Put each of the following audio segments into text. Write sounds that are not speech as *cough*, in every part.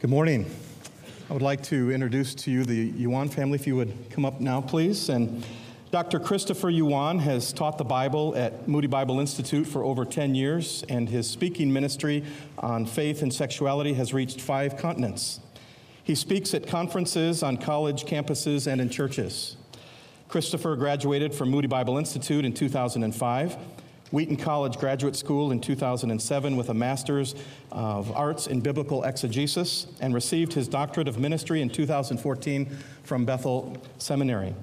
Good morning. I would like to introduce to you the Yuan family, if you would come up now, please. And Dr. Christopher Yuan has taught the Bible at Moody Bible Institute for over 10 years, and his speaking ministry on faith and sexuality has reached five continents. He speaks at conferences on college campuses and in churches. Christopher graduated from Moody Bible Institute in 2005. Wheaton College Graduate School in 2007 with a Master's of Arts in Biblical Exegesis and received his Doctorate of Ministry in 2014 from Bethel Seminary.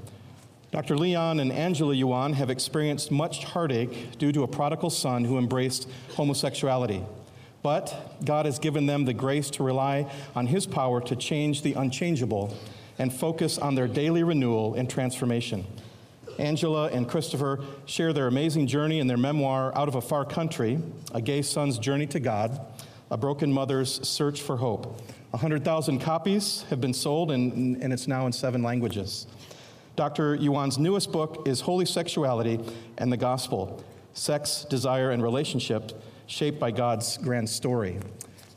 Dr. Leon and Angela Yuan have experienced much heartache due to a prodigal son who embraced homosexuality. But God has given them the grace to rely on His power to change the unchangeable and focus on their daily renewal and transformation. Angela and Christopher share their amazing journey in their memoir, Out of a Far Country A Gay Son's Journey to God, A Broken Mother's Search for Hope. 100,000 copies have been sold, and, and it's now in seven languages. Dr. Yuan's newest book is Holy Sexuality and the Gospel Sex, Desire, and Relationship Shaped by God's Grand Story.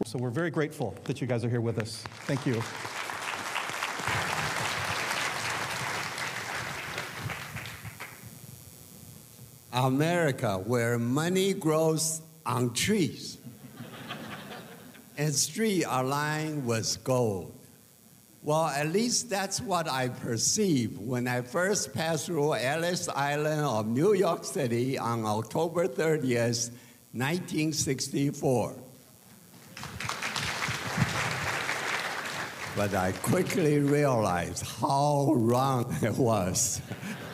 So we're very grateful that you guys are here with us. Thank you. America, where money grows on trees and streets are lined with gold. Well, at least that's what I perceived when I first passed through Ellis Island of New York City on October 30th, 1964. but I quickly realized how wrong it was. *laughs*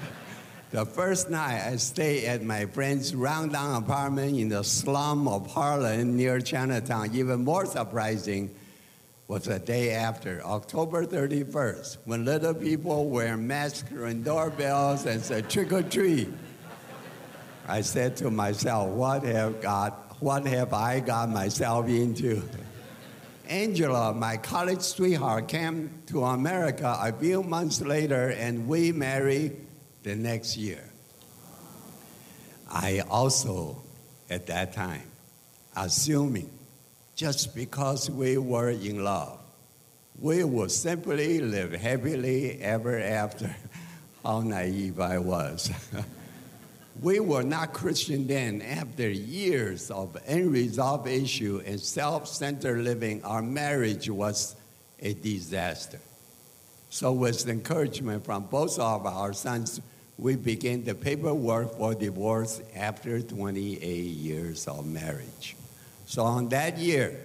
The first night I stayed at my friend's rundown apartment in the slum of Harlem near Chinatown. Even more surprising was the day after, October 31st, when little people wear masks and doorbells and said trick or treat. I said to myself, what have what have I got myself into? Angela, my college sweetheart, came to America a few months later and we married the next year. I also, at that time, assuming just because we were in love, we would simply live happily ever after. *laughs* How naive I was. *laughs* we were not Christian then. After years of unresolved issue and self-centered living, our marriage was a disaster. So with encouragement from both of our sons, we began the paperwork for divorce after 28 years of marriage. So on that year,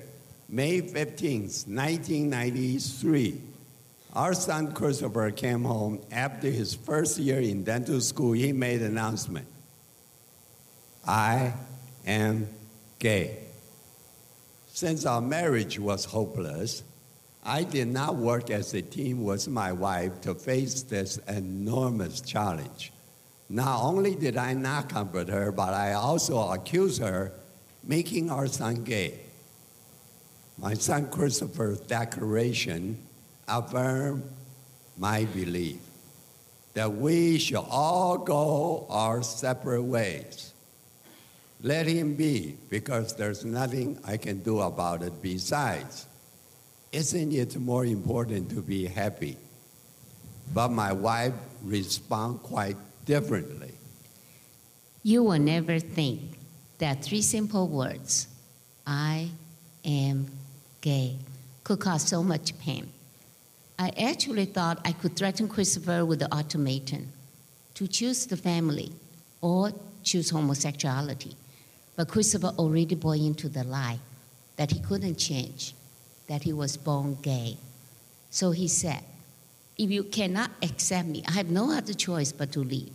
May 15, 1993, our son Christopher came home after his first year in dental school. He made an announcement I am gay. Since our marriage was hopeless, I did not work as a team with my wife to face this enormous challenge. Not only did I not comfort her, but I also accused her making our son gay. My son Christopher's declaration affirmed my belief that we should all go our separate ways. Let him be, because there's nothing I can do about it besides isn't it more important to be happy? But my wife responded quite differently. You will never think that three simple words, I am gay, could cause so much pain. I actually thought I could threaten Christopher with the ultimatum to choose the family or choose homosexuality. But Christopher already bought into the lie that he couldn't change that he was born gay. So he said, If you cannot accept me, I have no other choice but to leave.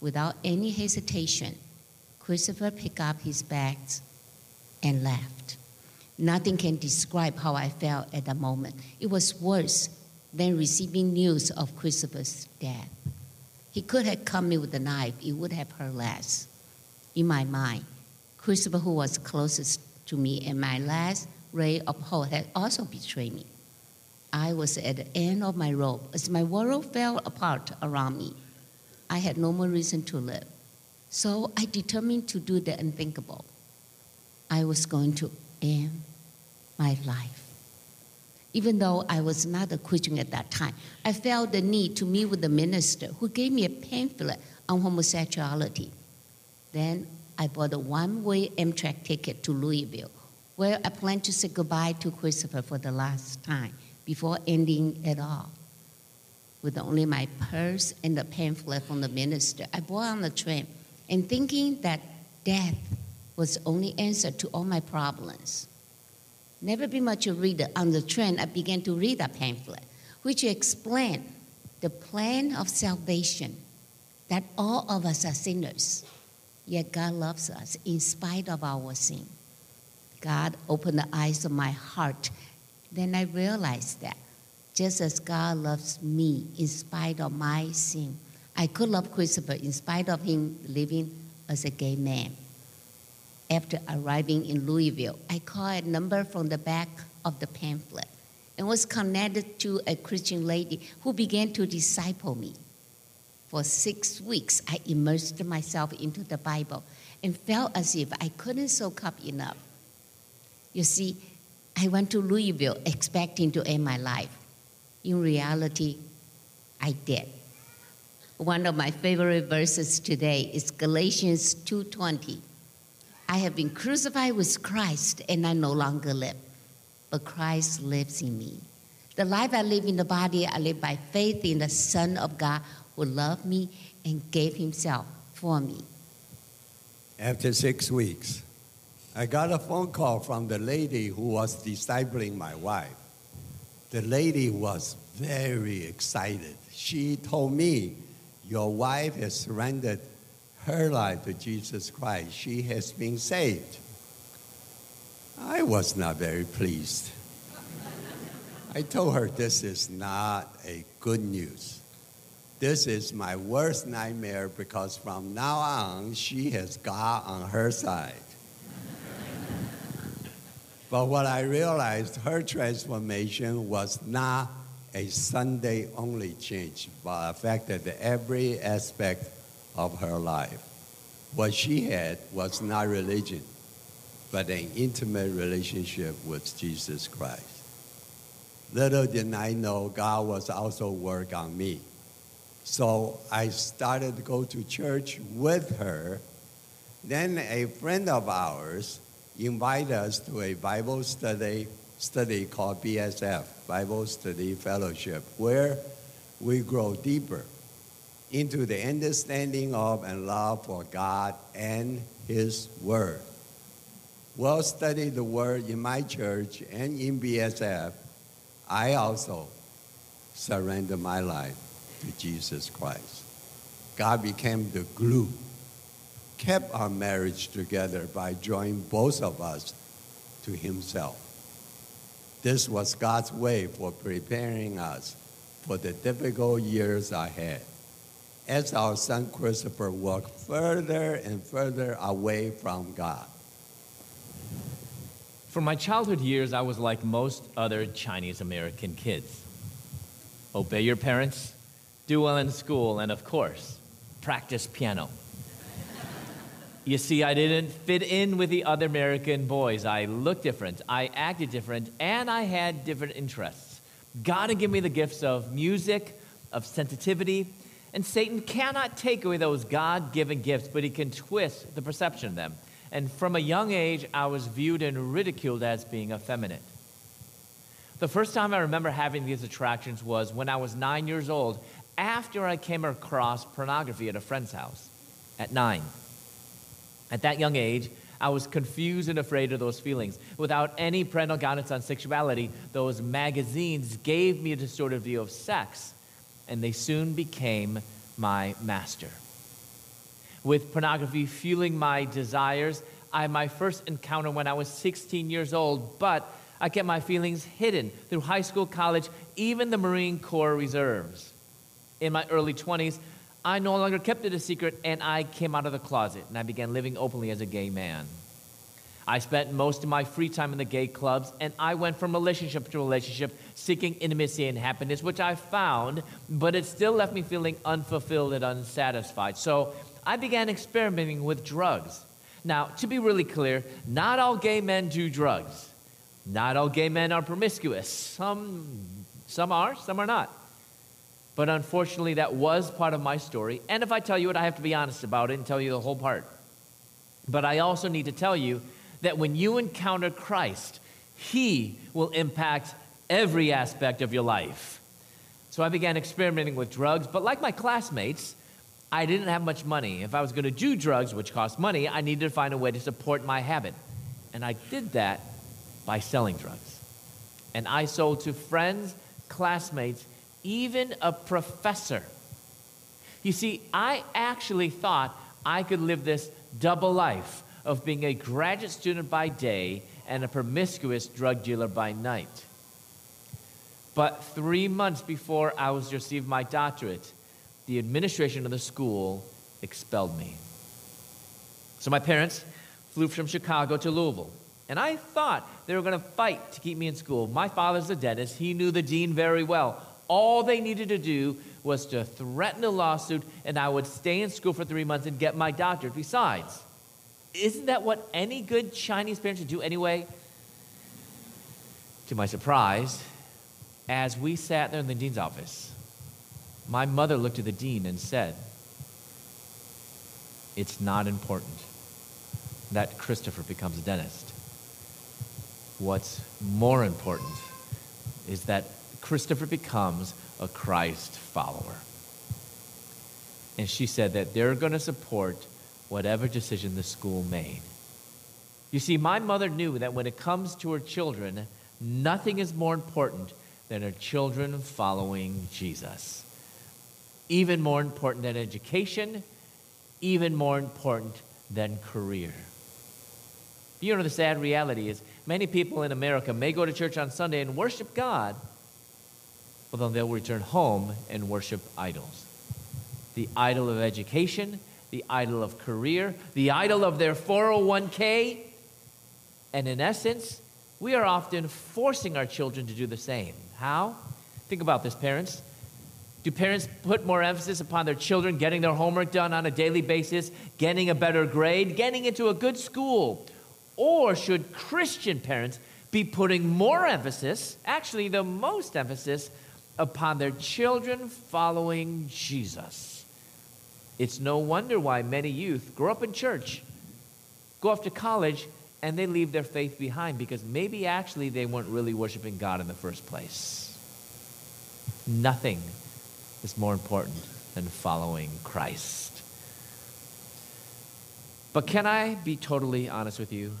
Without any hesitation, Christopher picked up his bags and left. Nothing can describe how I felt at the moment. It was worse than receiving news of Christopher's death. He could have come me with a knife, it would have hurt less. In my mind, Christopher, who was closest to me and my last ray of hope had also betrayed me. I was at the end of my rope as my world fell apart around me. I had no more reason to live. So I determined to do the unthinkable. I was going to end my life. Even though I was not a Christian at that time, I felt the need to meet with the minister who gave me a pamphlet on homosexuality. Then I bought a one way Amtrak ticket to Louisville, where I planned to say goodbye to Christopher for the last time before ending it all. With only my purse and the pamphlet from the minister, I bought on the train and thinking that death was the only answer to all my problems. Never been much a reader. On the train, I began to read a pamphlet, which explained the plan of salvation that all of us are sinners, yet God loves us in spite of our sin. God opened the eyes of my heart. Then I realized that just as God loves me in spite of my sin, I could love Christopher in spite of him living as a gay man. After arriving in Louisville, I called a number from the back of the pamphlet and was connected to a Christian lady who began to disciple me. For six weeks, I immersed myself into the Bible and felt as if I couldn't soak up enough. You see, I went to Louisville expecting to end my life. In reality, I did. One of my favorite verses today is Galatians 2:20. I have been crucified with Christ and I no longer live, but Christ lives in me. The life I live in the body, I live by faith in the Son of God who loved me and gave himself for me. After six weeks, I got a phone call from the lady who was discipling my wife. The lady was very excited. She told me, Your wife has surrendered her life to Jesus Christ. She has been saved. I was not very pleased. I told her this is not a good news. This is my worst nightmare because from now on, she has God on her side. But what I realized, her transformation was not a Sunday only change, but affected every aspect of her life. What she had was not religion, but an intimate relationship with Jesus Christ. Little did I know God was also work on me. So I started to go to church with her. Then a friend of ours invited us to a Bible study study called BSF, Bible Study Fellowship, where we grow deeper into the understanding of and love for God and His Word. While studying the Word in my church and in BSF, I also surrender my life to Jesus Christ. God became the glue, kept our marriage together by drawing both of us to Himself. This was God's way for preparing us for the difficult years ahead as our son Christopher walked further and further away from God. For my childhood years, I was like most other Chinese American kids. Obey your parents, do well in school, and of course, practice piano. You see, I didn't fit in with the other American boys. I looked different, I acted different, and I had different interests. God had given me the gifts of music, of sensitivity, and Satan cannot take away those God given gifts, but he can twist the perception of them. And from a young age, I was viewed and ridiculed as being effeminate. The first time I remember having these attractions was when I was nine years old, after I came across pornography at a friend's house at nine. At that young age, I was confused and afraid of those feelings. Without any parental guidance on sexuality, those magazines gave me a distorted view of sex and they soon became my master. With pornography fueling my desires, I had my first encounter when I was 16 years old, but I kept my feelings hidden through high school, college, even the Marine Corps reserves. In my early 20s, I no longer kept it a secret and I came out of the closet and I began living openly as a gay man. I spent most of my free time in the gay clubs, and I went from relationship to relationship, seeking intimacy and happiness, which I found, but it still left me feeling unfulfilled and unsatisfied. So I began experimenting with drugs. Now, to be really clear, not all gay men do drugs, Not all gay men are promiscuous. Some, some are, some are not. But unfortunately, that was part of my story. And if I tell you it, I have to be honest about it and tell you the whole part. But I also need to tell you that when you encounter Christ, He will impact every aspect of your life. So I began experimenting with drugs, but like my classmates, I didn't have much money. If I was going to do drugs, which cost money, I needed to find a way to support my habit. And I did that by selling drugs. And I sold to friends, classmates, even a professor. You see, I actually thought I could live this double life of being a graduate student by day and a promiscuous drug dealer by night. But three months before I was to receive my doctorate, the administration of the school expelled me. So my parents flew from Chicago to Louisville. And I thought they were going to fight to keep me in school. My father's a dentist. He knew the dean very well. All they needed to do was to threaten a lawsuit, and I would stay in school for three months and get my doctorate. Besides, isn't that what any good Chinese parent should do anyway? To my surprise, as we sat there in the dean's office, my mother looked at the dean and said, It's not important that Christopher becomes a dentist. What's more important is that Christopher becomes a Christ follower. And she said that they're going to support whatever decision the school made. You see, my mother knew that when it comes to her children, nothing is more important than her children following Jesus. Even more important than education, even more important than career. You know, the sad reality is many people in America may go to church on Sunday and worship God, but then they'll return home and worship idols. The idol of education, the idol of career, the idol of their 401k. And in essence, we are often forcing our children to do the same. How? Think about this, parents. Do parents put more emphasis upon their children getting their homework done on a daily basis, getting a better grade, getting into a good school? Or should Christian parents be putting more emphasis, actually, the most emphasis, upon their children following Jesus? It's no wonder why many youth grow up in church, go off to college, and they leave their faith behind because maybe actually they weren't really worshiping God in the first place. Nothing is more important than following Christ. But can I be totally honest with you?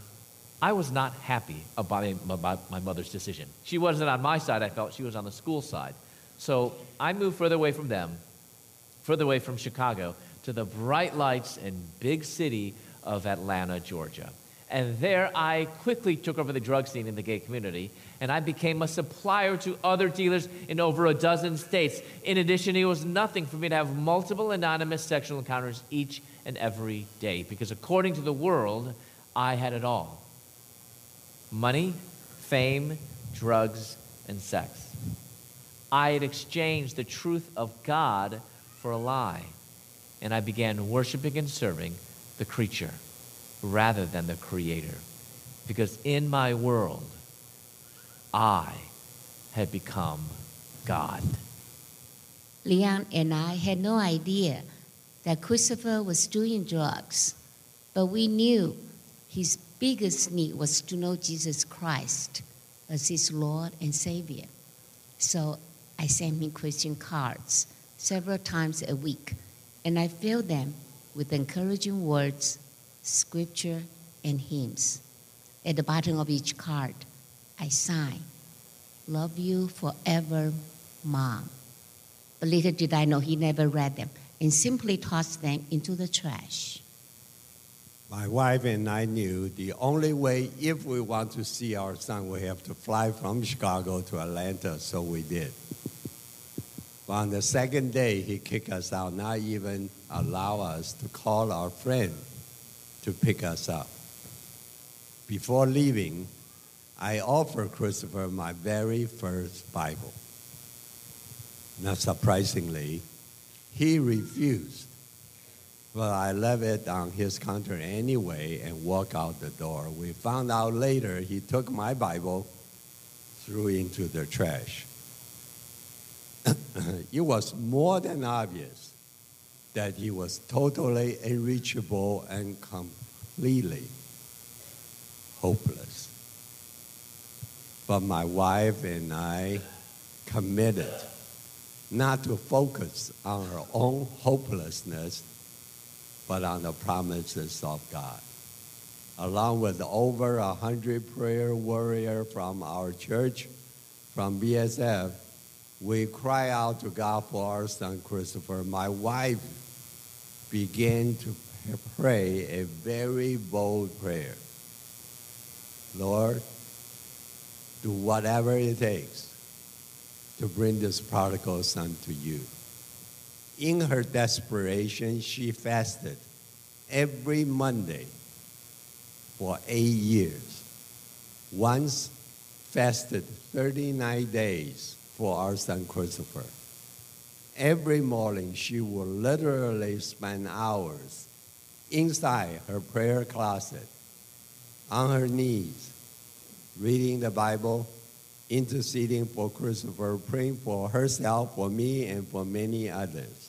I was not happy about, my mother's decision. She wasn't on my side, I felt she was on the school side. So I moved further away from them, further away from Chicago, to the bright lights and big city of Atlanta, Georgia. And there I quickly took over the drug scene in the gay community, and I became a supplier to other dealers in over a dozen states. In addition, it was nothing for me to have multiple anonymous sexual encounters each and every day, because according to the world, I had it all money, fame, drugs, and sex. I had exchanged the truth of God for a lie, and I began worshiping and serving the creature rather than the Creator. Because in my world, I had become God. Leon and I had no idea that Christopher was doing drugs, but we knew his biggest need was to know Jesus Christ as his Lord and Savior. So I sent him Christian cards several times a week, and I filled them with encouraging words scripture, and hymns. At the bottom of each card, I signed, Love you forever, Mom. But little did I know he never read them and simply tossed them into the trash. My wife and I knew the only way, if we want to see our son, we have to fly from Chicago to Atlanta, so we did. But on the second day, he kicked us out, not even allow us to call our friend to pick us up. Before leaving, I offered Christopher my very first Bible. Not surprisingly, he refused. But I left it on his counter anyway and walked out the door. We found out later he took my Bible, threw into the trash. *coughs* it was more than obvious that he was totally unreachable and completely hopeless. But my wife and I committed not to focus on our own hopelessness, but on the promises of God. Along with over a hundred prayer warriors from our church, from BSF, we cry out to God for our son Christopher. My wife began to pray a very bold prayer. Lord, do whatever it takes to bring this prodigal son to you. In her desperation, she fasted every Monday for eight years. Once fasted 39 days for our son Christopher. Every morning, she would literally spend hours inside her prayer closet, on her knees, reading the Bible, interceding for Christopher, praying for herself, for me, and for many others.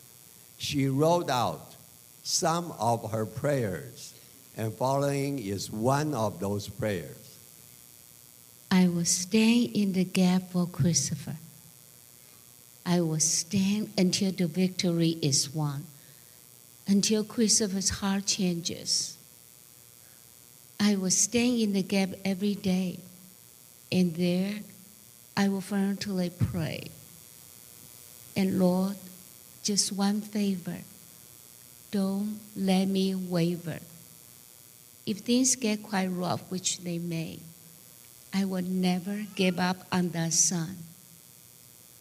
She wrote out some of her prayers, and following is one of those prayers. I will stand in the gap for Christopher. I will stand until the victory is won, until Christopher's heart changes. I will stand in the gap every day, and there I will fervently pray. And Lord, just one favor don't let me waver. If things get quite rough, which they may, I will never give up on that son,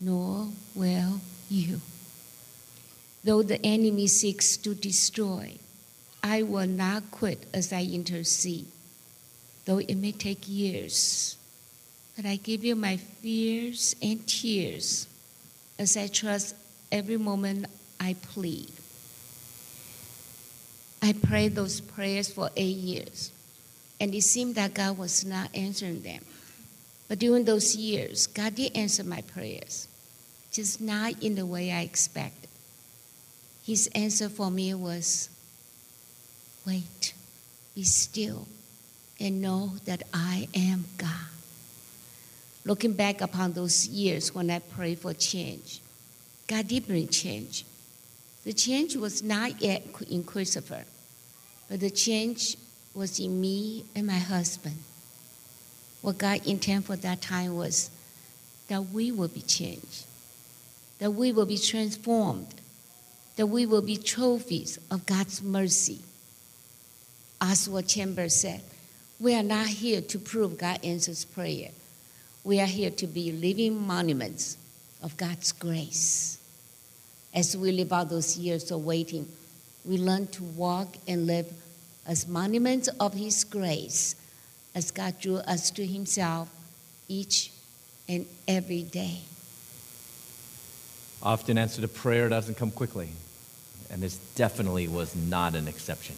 nor will you. Though the enemy seeks to destroy, I will not quit as I intercede, though it may take years. But I give you my fears and tears as I trust every moment I plead. I prayed those prayers for eight years, and it seemed that God was not answering them. But during those years, God did answer my prayers, just not in the way I expected. His answer for me was wait, be still, and know that I am God. Looking back upon those years when I prayed for change, God did bring change. The change was not yet in Christopher, but the change was in me and my husband. What God intended for that time was that we will be changed, that we will be transformed, that we will be trophies of God's mercy. Oswald Chambers said, We are not here to prove God answers prayer. We are here to be living monuments of God's grace. As we live out those years of waiting, we learn to walk and live as monuments of His grace as God drew us to Himself each and every day. Often answered to prayer doesn't come quickly, and this definitely was not an exception.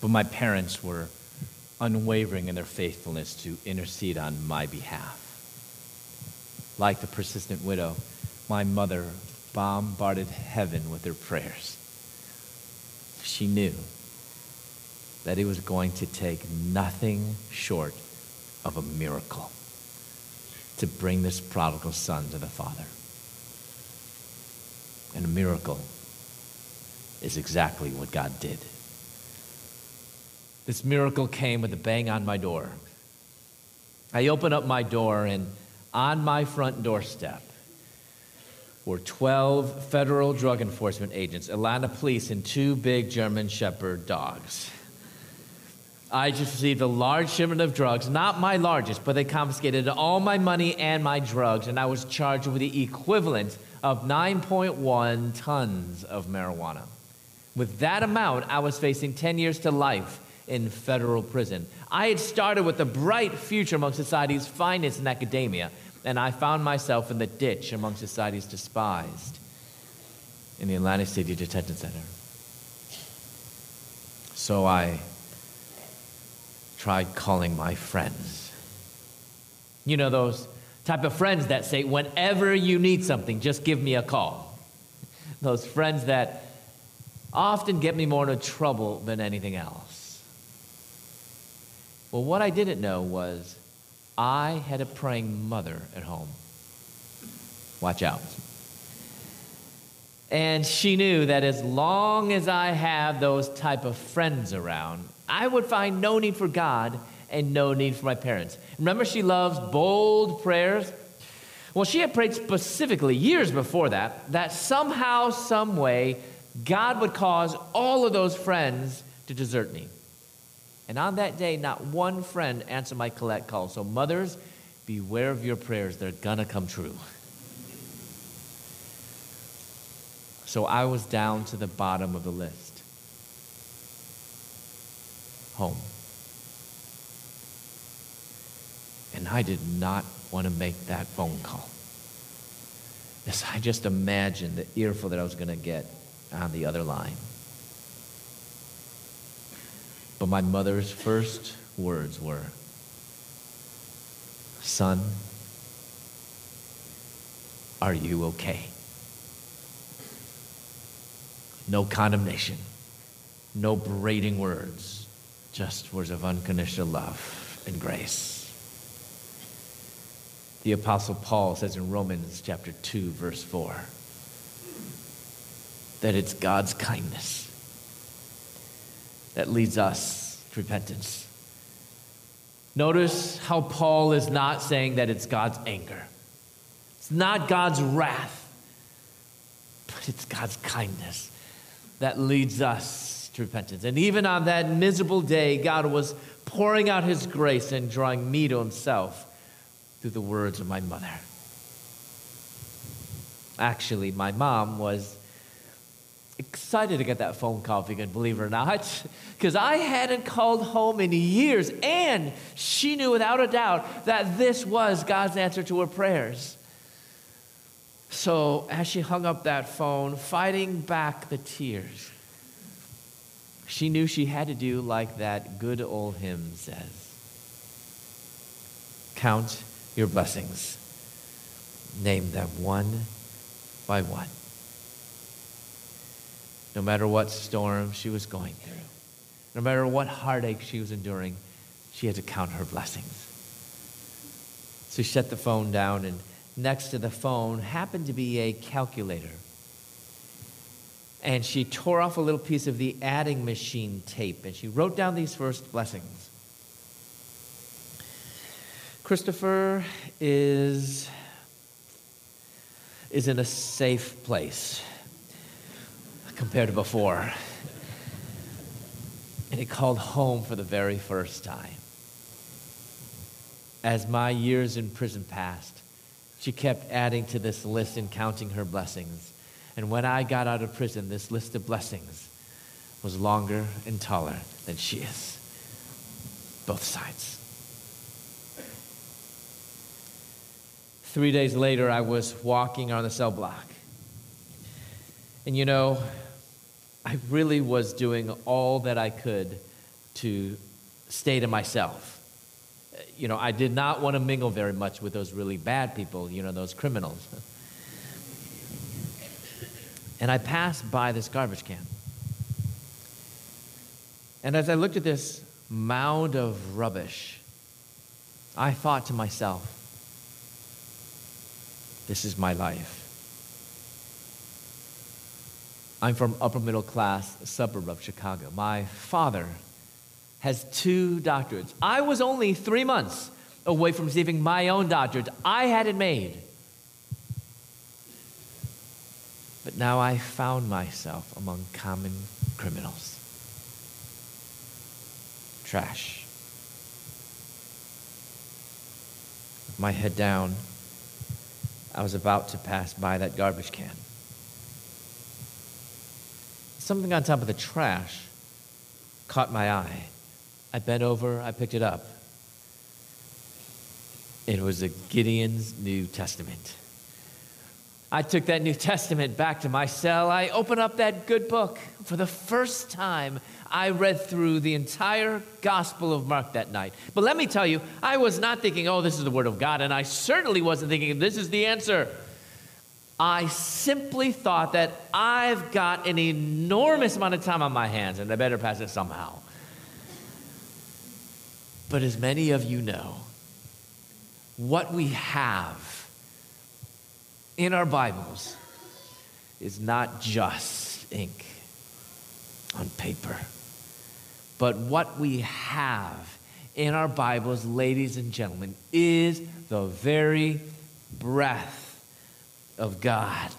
But my parents were unwavering in their faithfulness to intercede on my behalf. Like the persistent widow, my mother bombarded heaven with her prayers. She knew that it was going to take nothing short of a miracle to bring this prodigal son to the Father. And a miracle is exactly what God did. This miracle came with a bang on my door. I opened up my door, and on my front doorstep were 12 federal drug enforcement agents, Atlanta police, and two big German Shepherd dogs. I just received a large shipment of drugs, not my largest, but they confiscated all my money and my drugs, and I was charged with the equivalent of 9.1 tons of marijuana. With that amount, I was facing 10 years to life in federal prison. I had started with a bright future among society's finest in academia, and I found myself in the ditch among society's despised in the Atlanta City Detention Center. So I tried calling my friends. You know, those type of friends that say, whenever you need something, just give me a call. *laughs* Those friends that often get me more into trouble than anything else. Well, what I didn't know was I had a praying mother at home. Watch out. And she knew that as long as I have those type of friends around, I would find no need for God and no need for my parents. Remember, she loves bold prayers. Well, she had prayed specifically years before that, that somehow, some way, God would cause all of those friends to desert me. And on that day, not one friend answered my collect call. So, mothers, beware of your prayers. They're going to come true. So I was down to the bottom of the list. Home. And I did not want to make that phone call. As I just imagined the earful that I was going to get on the other line. But my mother's first words were, Son, are you okay? No condemnation, no berating words, just words of unconditional love and grace. The Apostle Paul says in Romans chapter 2, verse 4, that it's God's kindness that leads us to repentance. Notice how Paul is not saying that it's God's anger, it's not God's wrath, but it's God's kindness that leads us to repentance. And even on that miserable day, God was pouring out his grace and drawing me to himself through the words of my mother. Actually, my mom was excited to get that phone call, if you can believe it or not, because I hadn't called home in years, and she knew without a doubt that this was God's answer to her prayers. So, as she hung up that phone, fighting back the tears, she knew she had to do like that good old hymn says Count your blessings, name them one by one. No matter what storm she was going through, no matter what heartache she was enduring, she had to count her blessings. So she set the phone down and next to the phone happened to be a calculator. And she tore off a little piece of the adding machine tape and she wrote down these first blessings. Christopher is, is in a safe place compared to before. And he called home for the very first time. As my years in prison passed, she kept adding to this list and counting her blessings. And when I got out of prison, this list of blessings was longer and taller than she is. Both sides. Three days later, I was walking on the cell block. And you know, I really was doing all that I could to stay to myself you know, I did not want to mingle very much with those really bad people, you know, those criminals. *laughs* And I passed by this garbage can. And as I looked at this mound of rubbish, I thought to myself, this is my life. I'm from upper middle class suburb of Chicago. My father has two doctorates. I was only three months away from receiving my own doctorate. I had it made. But now I found myself among common criminals. Trash. With my head down, I was about to pass by that garbage can. Something on top of the trash caught my eye. I bent over, I picked it up. It was a Gideon's New Testament. I took that New Testament back to my cell. I opened up that good book. For the first time, I read through the entire Gospel of Mark that night. But let me tell you, I was not thinking, oh, this is the Word of God, and I certainly wasn't thinking, this is the answer. I simply thought that I've got an enormous amount of time on my hands, and I better pass it somehow. But as many of you know, what we have in our Bibles is not just ink on paper, but what we have in our Bibles, ladies and gentlemen, is the very breath of God.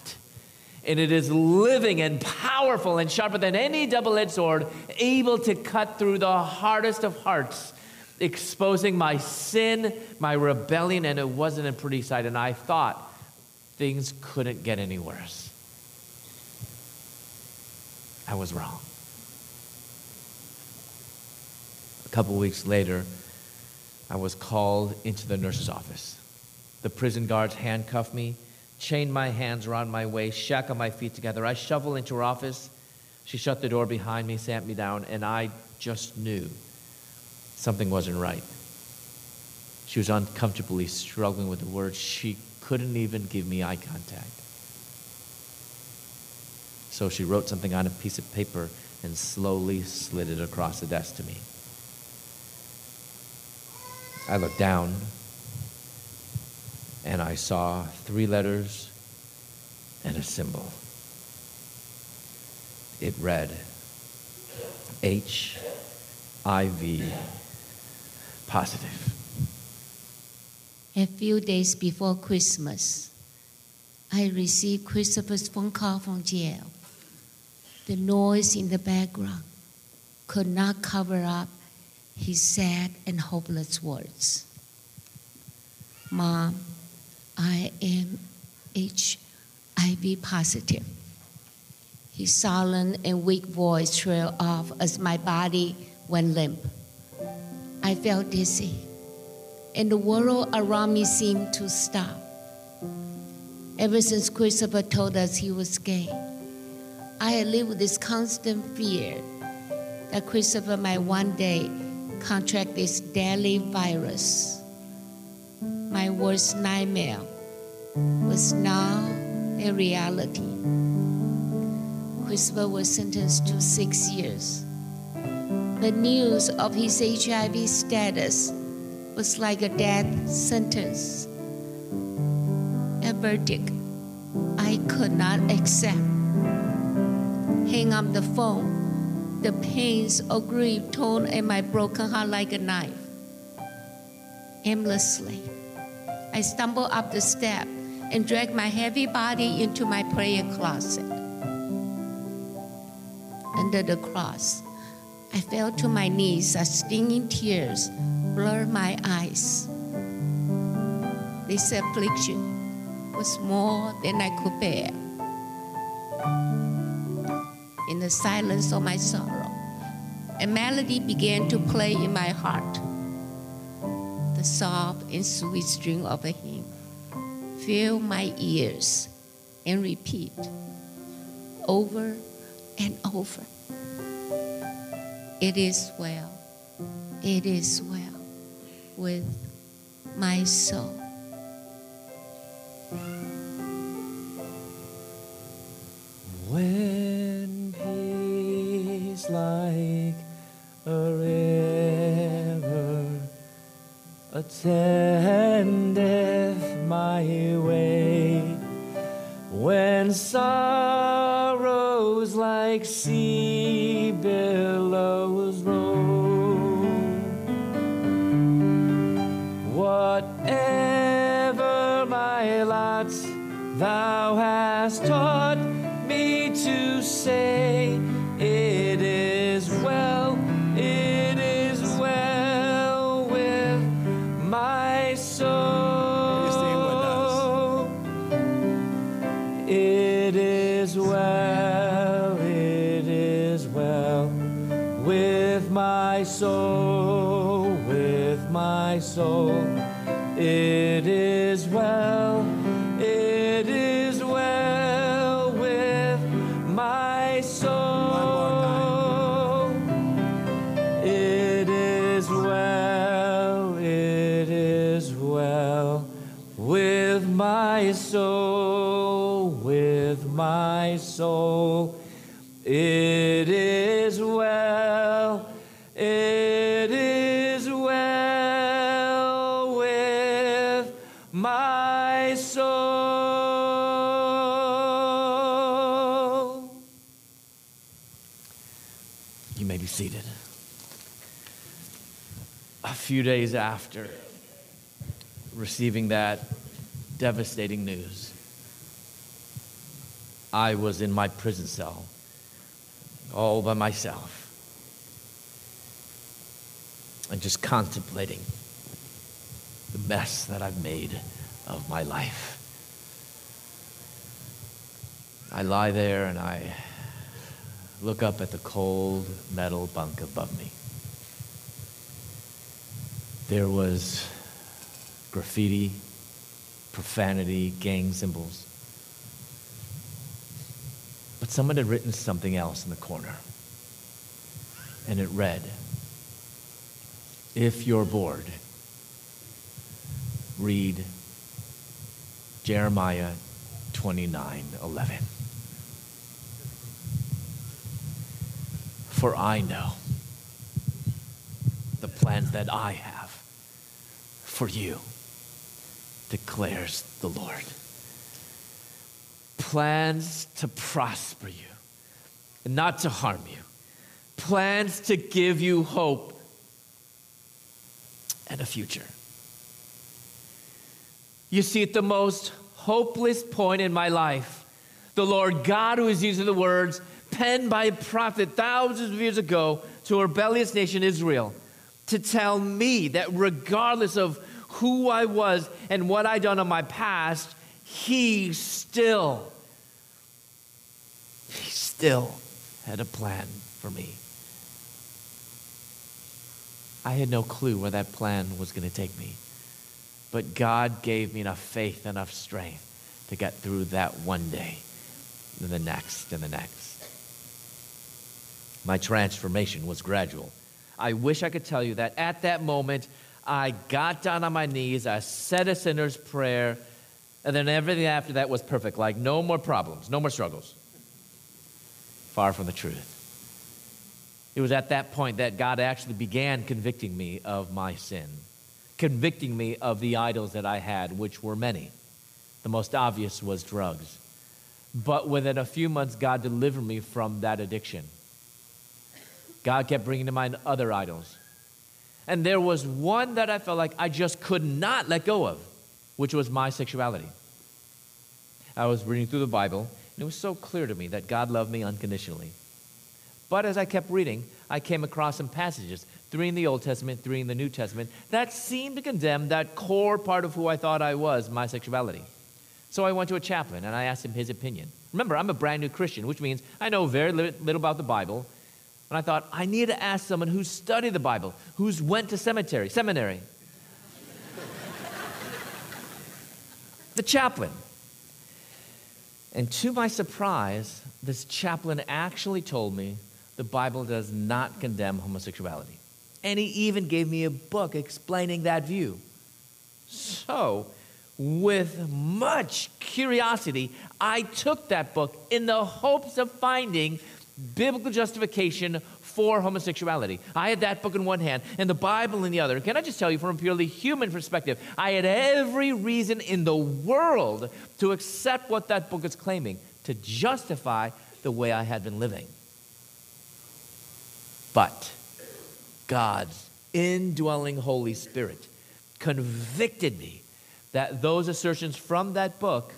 And it is living and powerful and sharper than any double edged sword, able to cut through the hardest of hearts, exposing my sin, my rebellion, and it wasn't a pretty sight. And I thought things couldn't get any worse. I was wrong. A couple weeks later, I was called into the nurse's office. The prison guards handcuffed me, chained my hands around my waist, shackled my feet together. I shuffled into her office. She shut the door behind me, sat me down, and I just knew something wasn't right. She was uncomfortably struggling with the words. She couldn't even give me eye contact. So she wrote something on a piece of paper and slowly slid it across the desk to me. I looked down and I saw three letters and a symbol. It read HIV positive. A few days before Christmas, I received Christopher's phone call from jail. The noise in the background could not cover up his sad and hopeless words. Mom, I am HIV positive. His sullen and weak voice trailed off as my body went limp. I felt dizzy and the world around me seemed to stop. Ever since Christopher told us he was gay, I had lived with this constant fear that Christopher might one day contract this deadly virus. My worst nightmare was now a reality. Christopher was sentenced to six years. The news of his HIV status was like a death sentence, a verdict I could not accept. Hang up the phone, the pains of grief torn at my broken heart like a knife. Aimlessly, I stumbled up the step and dragged my heavy body into my prayer closet. Under the cross, I fell to my knees as stinging tears blurred my eyes. This affliction was more than I could bear. In the silence of my sorrow, a melody began to play in my heart. The soft and sweet string of a hymn filled my ears and repeat over and over. It is well. It is well with my soul. When peace like a river attendeth my way, when sorrows like sea soul. Be seated. A few days after receiving that devastating news, I was in my prison cell all by myself and just contemplating the mess that I've made of my life. I lie there and I look up at the cold metal bunk above me. There was graffiti, profanity, gang symbols. But someone had written something else in the corner. And it read, If you're bored, read Jeremiah 29 11. For I know the plans that I have for you, declares the Lord. Plans to prosper you and not to harm you, plans to give you hope and a future. You see, at the most hopeless point in my life, the Lord God, who is using the words penned by a prophet thousands of years ago to a rebellious nation, Israel, to tell me that regardless of who I was and what I'd done in my past, He still, He still had a plan for me. I had no clue where that plan was going to take me. But God gave me enough faith, enough strength to get through that one day, and the next, and the next. My transformation was gradual. I wish I could tell you that at that moment, I got down on my knees, I said a sinner's prayer, and then everything after that was perfect. Like no more problems, no more struggles. Far from the truth. It was at that point that God actually began convicting me of my sin, convicting me of the idols that I had, which were many. The most obvious was drugs. But within a few months, God delivered me from that addiction. God kept bringing to mind other idols. And there was one that I felt like I just could not let go of, which was my sexuality. I was reading through the Bible, and it was so clear to me that God loved me unconditionally. But as I kept reading, I came across some passages, three in the Old Testament, three in the New Testament, that seemed to condemn that core part of who I thought I was, my sexuality. So I went to a chaplain and I asked him his opinion. Remember, I'm a brand new Christian, which means I know very little about the Bible. And I thought, I need to ask someone who's studied the Bible, who's went to cemetery, seminary. *laughs* the chaplain. And to my surprise, this chaplain actually told me the Bible does not condemn homosexuality. And he even gave me a book explaining that view. So, with much curiosity, I took that book in the hopes of finding biblical justification for homosexuality. I had that book in one hand and the Bible in the other. Can I just tell you, from a purely human perspective, I had every reason in the world to accept what that book is claiming, to justify the way I had been living. But God's indwelling Holy Spirit convicted me that those assertions from that book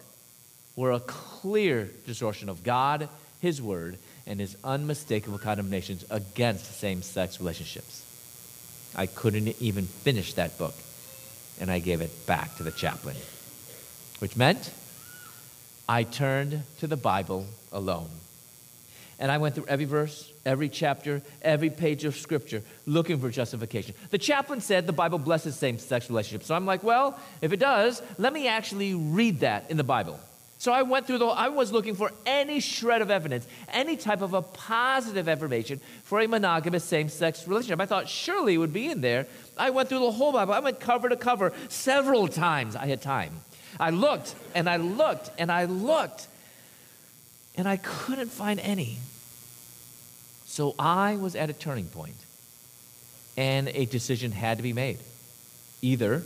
were a clear distortion of God, His Word, and his unmistakable condemnations against same sex relationships. I couldn't even finish that book, and I gave it back to the chaplain, which meant I turned to the Bible alone. And I went through every verse, every chapter, every page of scripture looking for justification. The chaplain said the Bible blesses same sex relationships. So I'm like, well, if it does, let me actually read that in the Bible. So I went through the, I was looking for any shred of evidence, any type of a positive affirmation for a monogamous same sex relationship. I thought surely it would be in there. I went through the whole Bible. I went cover to cover several times. I had time. I looked and I looked and I looked and I couldn't find any. So I was at a turning point and a decision had to be made. Either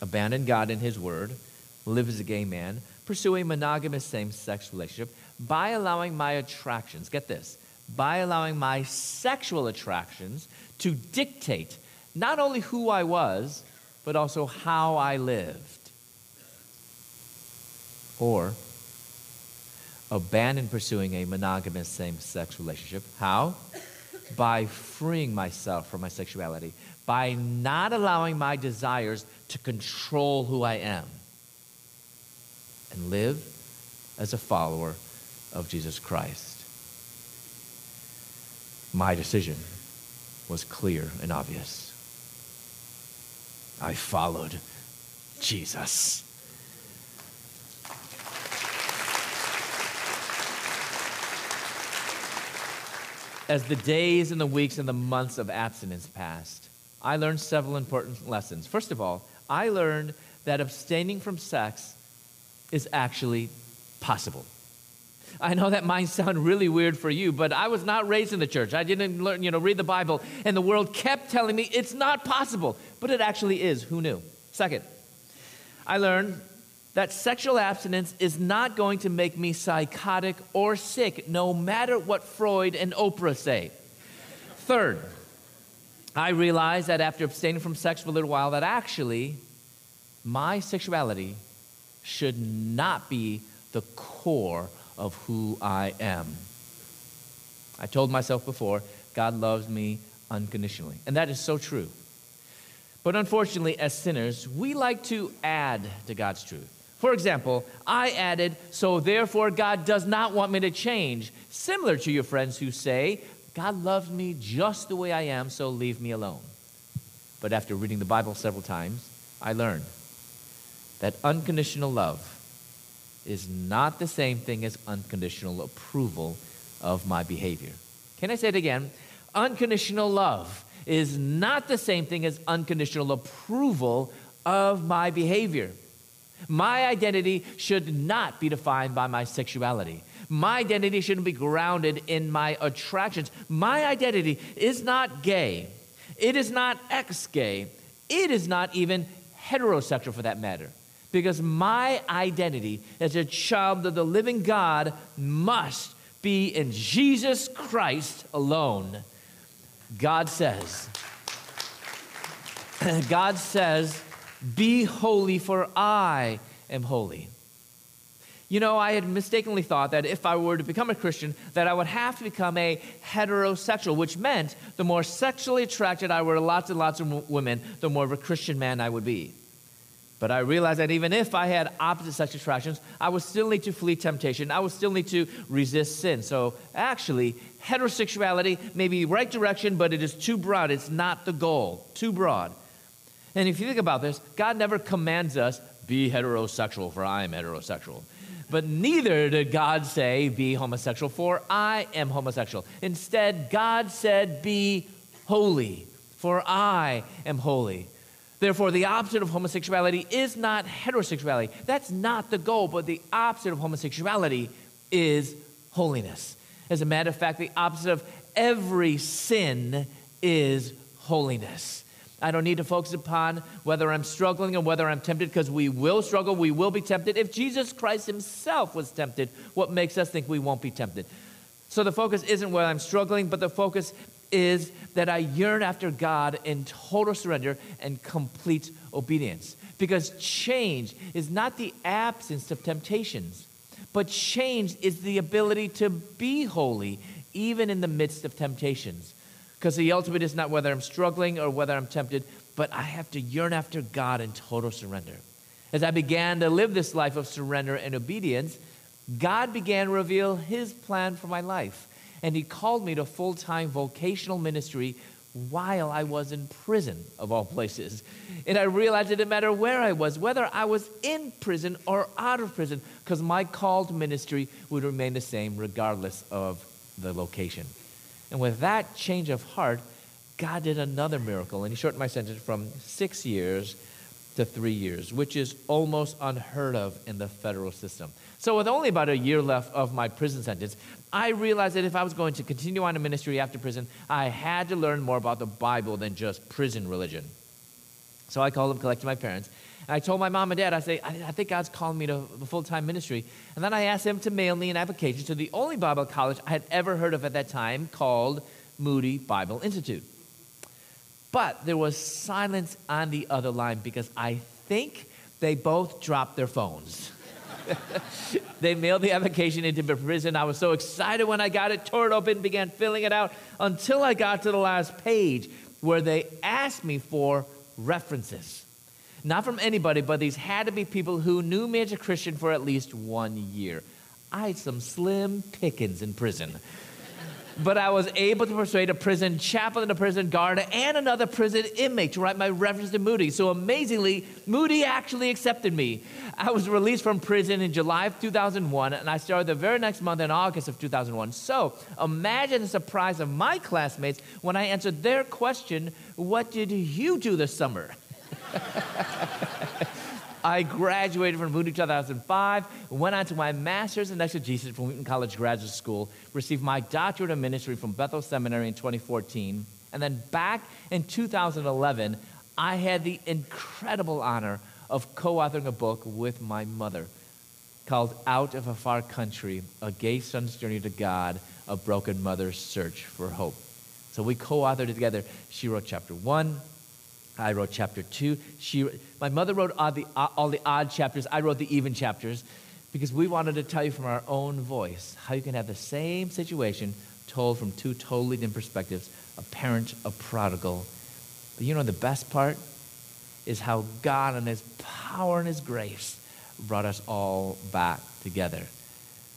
abandon God and His Word, live as a gay man, pursue a monogamous same sex relationship by allowing my attractions, get this, by allowing my sexual attractions to dictate not only who I was, but also how I lived. Or abandon pursuing a monogamous same sex relationship. How? By freeing myself from my sexuality, by not allowing my desires to control who I am, and live as a follower of Jesus Christ. My decision was clear and obvious. I followed Jesus. As the days and the weeks and the months of abstinence passed, I learned several important lessons. First of all, I learned that abstaining from sex is actually possible. I know that might sound really weird for you, but I was not raised in the church. I didn't learn, you know, read the Bible, and the world kept telling me it's not possible, but it actually is. Who knew? Second, I learned that sexual abstinence is not going to make me psychotic or sick, no matter what Freud and Oprah say. Third, I realized that after abstaining from sex for a little while, that actually my sexuality should not be the core of who I am. I told myself before, God loves me unconditionally. And that is so true. But unfortunately, as sinners, we like to add to God's truth. For example, I added, so therefore God does not want me to change, similar to your friends who say, God loves me just the way I am, so leave me alone. But after reading the Bible several times, I learned that unconditional love is not the same thing as unconditional approval of my behavior. Can I say it again? Unconditional love is not the same thing as unconditional approval of my behavior. My identity should not be defined by my sexuality. My identity shouldn't be grounded in my attractions. My identity is not gay. It is not ex gay. It is not even heterosexual for that matter. Because my identity as a child of the living God must be in Jesus Christ alone. God says, *laughs* God says, be holy, for I am holy. You know, I had mistakenly thought that if I were to become a Christian, that I would have to become a heterosexual, which meant the more sexually attracted I were to lots and lots of women, the more of a Christian man I would be. But I realized that even if I had opposite sex attractions, I would still need to flee temptation. I would still need to resist sin. So actually, heterosexuality may be right direction, but it is too broad. It's not the goal, too broad. And if you think about this, God never commands us, be heterosexual, for I am heterosexual. But neither did God say, be homosexual, for I am homosexual. Instead, God said, be holy, for I am holy. Therefore, the opposite of homosexuality is not heterosexuality. That's not the goal, but the opposite of homosexuality is holiness. As a matter of fact, the opposite of every sin is holiness. I don't need to focus upon whether I'm struggling or whether I'm tempted because we will struggle, we will be tempted. If Jesus Christ himself was tempted, what makes us think we won't be tempted? So the focus isn't whether I'm struggling, but the focus is that I yearn after God in total surrender and complete obedience. Because change is not the absence of temptations, but change is the ability to be holy even in the midst of temptations. Because the ultimate is not whether I'm struggling or whether I'm tempted, but I have to yearn after God in total surrender. As I began to live this life of surrender and obedience, God began to reveal His plan for my life. And He called me to full time vocational ministry while I was in prison, of all places. And I realized it didn't matter where I was, whether I was in prison or out of prison, because my call to ministry would remain the same regardless of the location. And with that change of heart, God did another miracle. And he shortened my sentence from six years to three years, which is almost unheard of in the federal system. So, with only about a year left of my prison sentence, I realized that if I was going to continue on in ministry after prison, I had to learn more about the Bible than just prison religion. So I called them, collected my parents, and I told my mom and dad, I say, I, I think God's calling me to full time ministry. And then I asked them to mail me an application to the only Bible college I had ever heard of at that time called Moody Bible Institute. But there was silence on the other line because I think they both dropped their phones. *laughs* they mailed the application into the prison. I was so excited when I got it, tore it open, began filling it out until I got to the last page where they asked me for references. Not from anybody, but these had to be people who knew me as a Christian for at least one year. I had some slim pickings in prison. But I was able to persuade a prison chaplain, a prison guard, and another prison inmate to write my reference to Moody. So amazingly, Moody actually accepted me. I was released from prison in July of 2001, and I started the very next month in August of 2001. So imagine the surprise of my classmates when I answered their question, What did you do this summer? *laughs* I graduated from Moody 2005, went on to my master's in exegesis from Wheaton College Graduate School, received my doctorate of ministry from Bethel Seminary in 2014, and then back in 2011, I had the incredible honor of co authoring a book with my mother called Out of a Far Country A Gay Son's Journey to God, A Broken Mother's Search for Hope. So we co authored it together. She wrote chapter one, I wrote chapter two. She, my mother wrote all the, all the odd chapters. I wrote the even chapters because we wanted to tell you from our own voice how you can have the same situation told from two totally different perspectives a parent, a prodigal. But you know, the best part is how God, and His power and His grace, brought us all back together.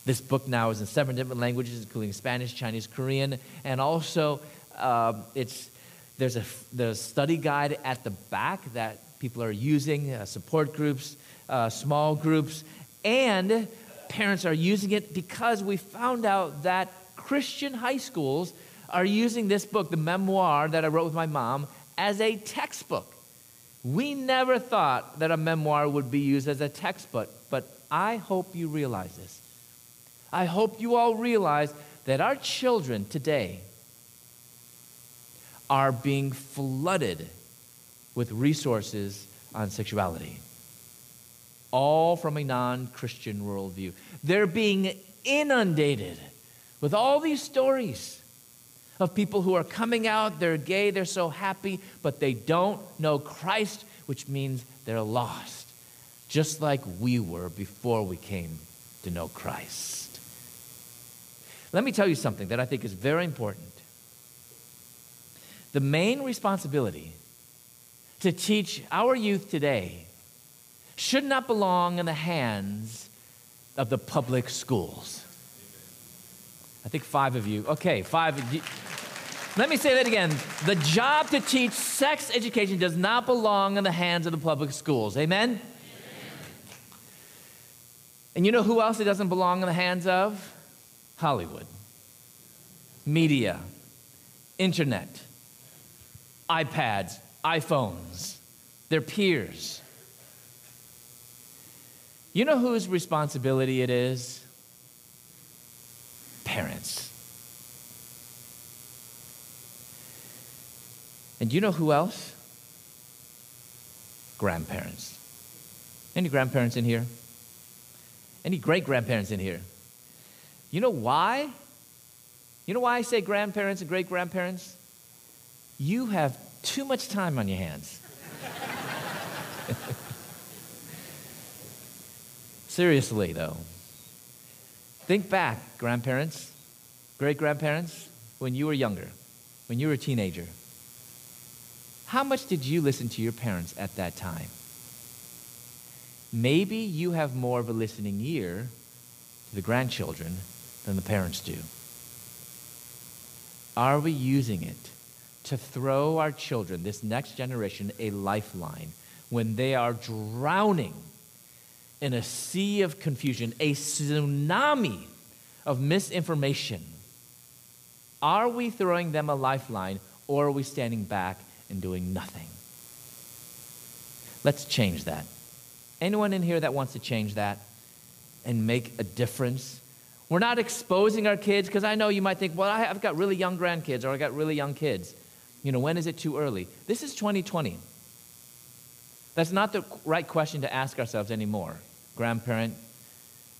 This book now is in seven different languages, including Spanish, Chinese, Korean, and also um, it's there's a, the study guide at the back that people are using, uh, support groups, uh, small groups, and parents are using it because we found out that Christian high schools are using this book, the memoir that I wrote with my mom, as a textbook. We never thought that a memoir would be used as a textbook, but I hope you realize this. I hope you all realize that our children today are being flooded with resources on sexuality, all from a non Christian worldview. They're being inundated with all these stories of people who are coming out, they're gay, they're so happy, but they don't know Christ, which means they're lost, just like we were before we came to know Christ. Let me tell you something that I think is very important. The main responsibility to teach our youth today should not belong in the hands of the public schools. I think five of you, okay, five. You, let me say that again. The job to teach sex education does not belong in the hands of the public schools. Amen? Amen? And you know who else it doesn't belong in the hands of? Hollywood, media, internet iPads, iPhones, their peers. You know whose responsibility it is? Parents. And you know who else? Grandparents. Any grandparents in here? Any great grandparents in here? You know why? You know why I say grandparents and great grandparents? You have too much time on your hands. *laughs* Seriously, though. Think back, grandparents, great grandparents, when you were younger, when you were a teenager. How much did you listen to your parents at that time? Maybe you have more of a listening ear to the grandchildren than the parents do. Are we using it to throw our children, this next generation, a lifeline when they are drowning in a sea of confusion, a tsunami of misinformation. Are we throwing them a lifeline or are we standing back and doing nothing? Let's change that. Anyone in here that wants to change that and make a difference? We're not exposing our kids because I know you might think, well, I've got really young grandkids or I got really young kids. You know, when is it too early? This is 2020. That's not the right question to ask ourselves anymore. Grandparent,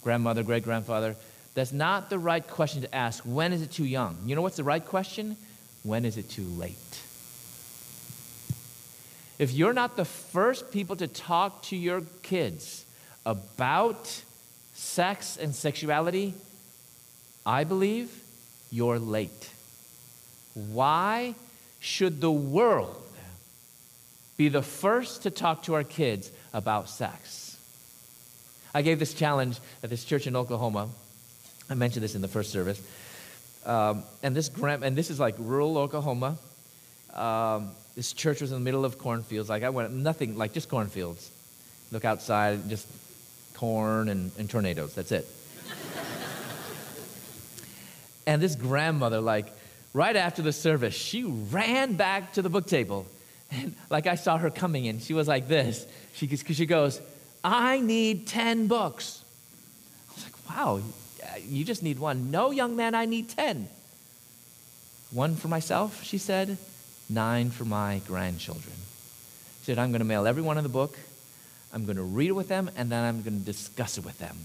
grandmother, great grandfather. That's not the right question to ask. When is it too young? You know what's the right question? When is it too late? If you're not the first people to talk to your kids about sex and sexuality, I believe you're late. Why should the world be the first to talk to our kids about sex? I gave this challenge at this church in Oklahoma. I mentioned this in the first service. Um, and this grand, and this is like rural Oklahoma. Um, this church was in the middle of cornfields. Like I went, nothing, like just cornfields. Look outside, just corn and, and tornadoes. That's it. *laughs* and this grandmother, like right after the service, she ran back to the book table. And like I saw her coming in, she was like this. She, she goes, I need 10 books. I was like, wow, you just need one. No, young man, I need 10. One for myself, she said, nine for my grandchildren. She said, I'm going to mail every one of the book. I'm going to read it with them, and then I'm going to discuss it with them.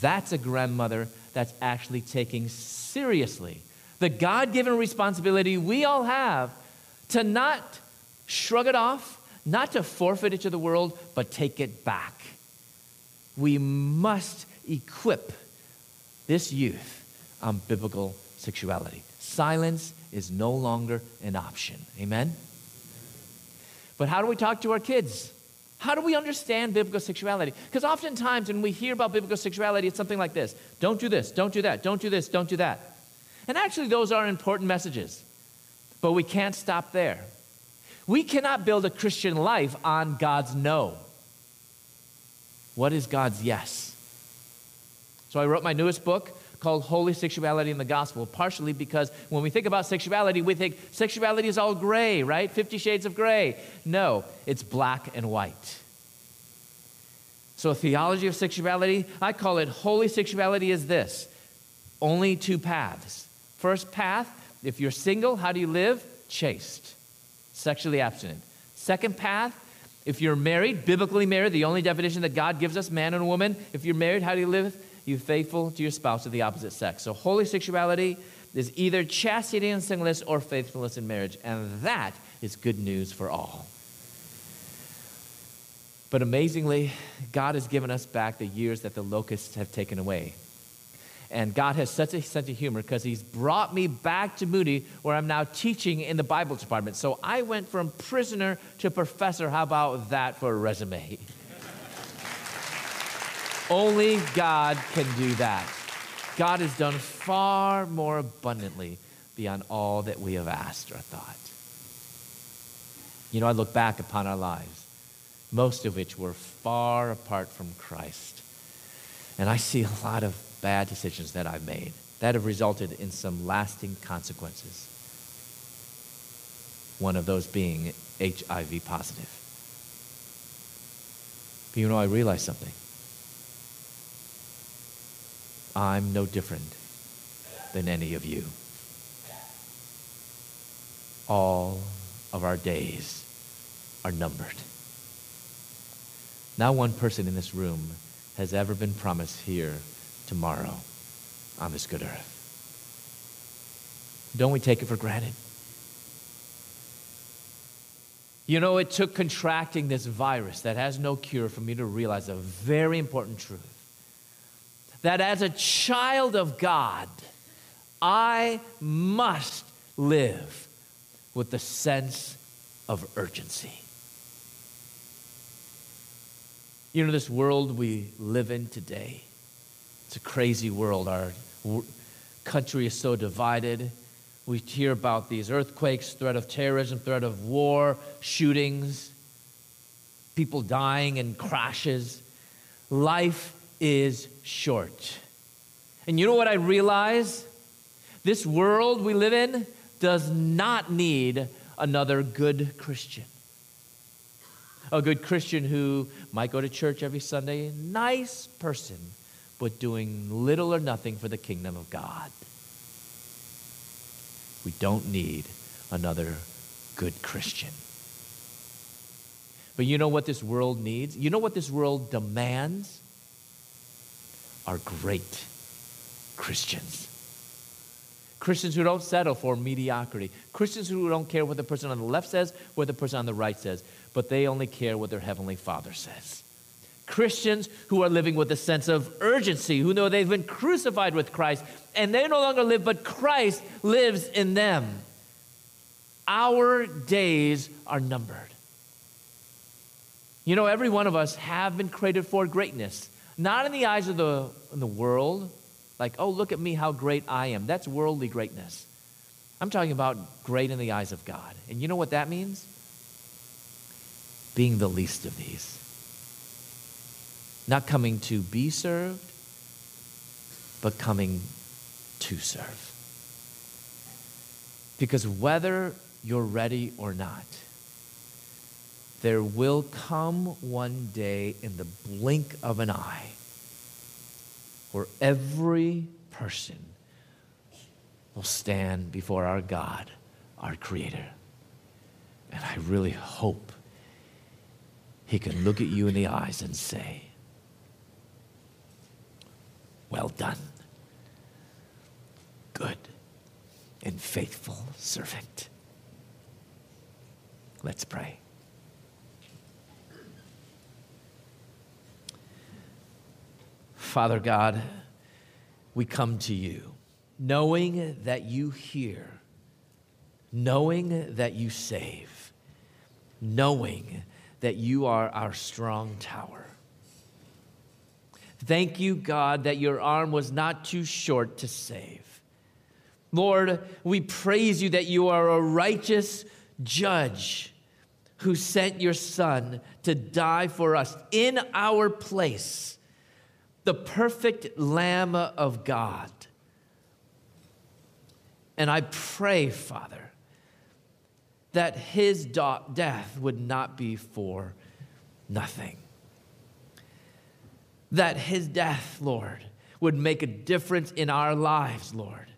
That's a grandmother that's actually taking seriously the God given responsibility we all have to not shrug it off, not to forfeit it to the world, but take it back. We must equip this youth on biblical sexuality. Silence is no longer an option. Amen? But how do we talk to our kids? How do we understand biblical sexuality? Because oftentimes when we hear about biblical sexuality, it's something like this don't do this, don't do that, don't do this, don't do that. And actually, those are important messages. But we can't stop there. We cannot build a Christian life on God's no. What is God's yes? So I wrote my newest book called Holy Sexuality and the Gospel, partially because when we think about sexuality, we think sexuality is all gray, right? Fifty Shades of Gray. No, it's black and white. So, a theology of sexuality, I call it holy sexuality is this only two paths. First path, if you're single, how do you live? Chaste, sexually abstinent. Second path, if you're married, biblically married, the only definition that God gives us, man and woman, if you're married, how do you live? You faithful to your spouse of the opposite sex. So holy sexuality is either chastity and singleness or faithfulness in marriage. And that is good news for all. But amazingly, God has given us back the years that the locusts have taken away. And God has such a sense of humor because He's brought me back to Moody, where I'm now teaching in the Bible department. So I went from prisoner to professor. How about that for a resume? *laughs* Only God can do that. God has done far more abundantly beyond all that we have asked or thought. You know, I look back upon our lives, most of which were far apart from Christ, and I see a lot of bad decisions that I've made that have resulted in some lasting consequences. One of those being HIV positive. But you know, I realized something. I'm no different than any of you. All of our days are numbered. Not one person in this room has ever been promised here tomorrow on this good earth. Don't we take it for granted? You know, it took contracting this virus that has no cure for me to realize a very important truth that as a child of God, I must live with the sense of urgency. You know, this world we live in today, it's a crazy world. Our country is so divided. We hear about these earthquakes, threat of terrorism, threat of war, shootings, people dying in crashes. Life is short. And you know what I realize? This world we live in does not need another good Christian. A good Christian who might go to church every Sunday, nice person, but doing little or nothing for the kingdom of God. We don't need another good Christian. But you know what this world needs? You know what this world demands? Are great Christians. Christians who don't settle for mediocrity. Christians who don't care what the person on the left says, what the person on the right says, but they only care what their heavenly Father says. Christians who are living with a sense of urgency, who know they've been crucified with Christ, and they no longer live, but Christ lives in them. Our days are numbered. You know, every one of us have been created for greatness, not in the eyes of the, the world, like, oh, look at me, how great I am. That's worldly greatness. I'm talking about great in the eyes of God. And you know what that means? Being the least of these. Not coming to be served, but coming to serve. Because whether you're ready or not, there will come one day in the blink of an eye where every person will stand before our God, our Creator. And I really hope He can look at you in the eyes and say, Well done, good and faithful servant. Let's pray. Father God, we come to you knowing that you hear, knowing that you save, knowing that you are our strong tower. Thank you, God, that your arm was not too short to save. Lord, we praise you that you are a righteous judge who sent your Son to die for us in our place the perfect Lamb of God. And I pray, Father, that his death would not be for nothing. That his death, Lord, would make a difference in our lives, Lord.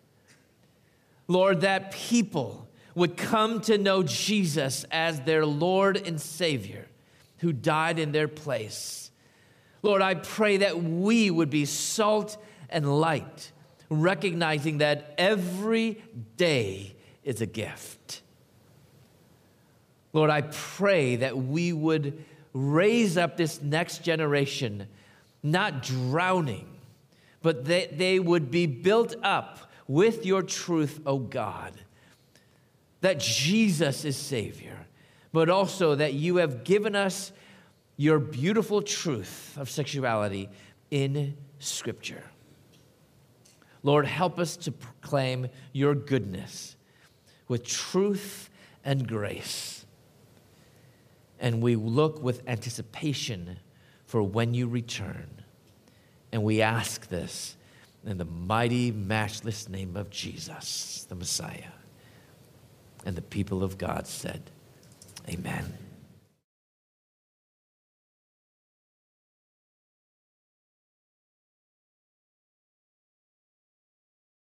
Lord, that people would come to know Jesus as their Lord and Savior who died in their place Lord, I pray that we would be salt and light, recognizing that every day is a gift. Lord, I pray that we would raise up this next generation, not drowning, but that they would be built up with your truth, O God, that Jesus is Savior, but also that you have given us your beautiful truth of sexuality in Scripture. Lord, help us to proclaim your goodness with truth and grace. And we look with anticipation for when you return. And we ask this in the mighty, matchless name of Jesus, the Messiah. And the people of God said, Amen.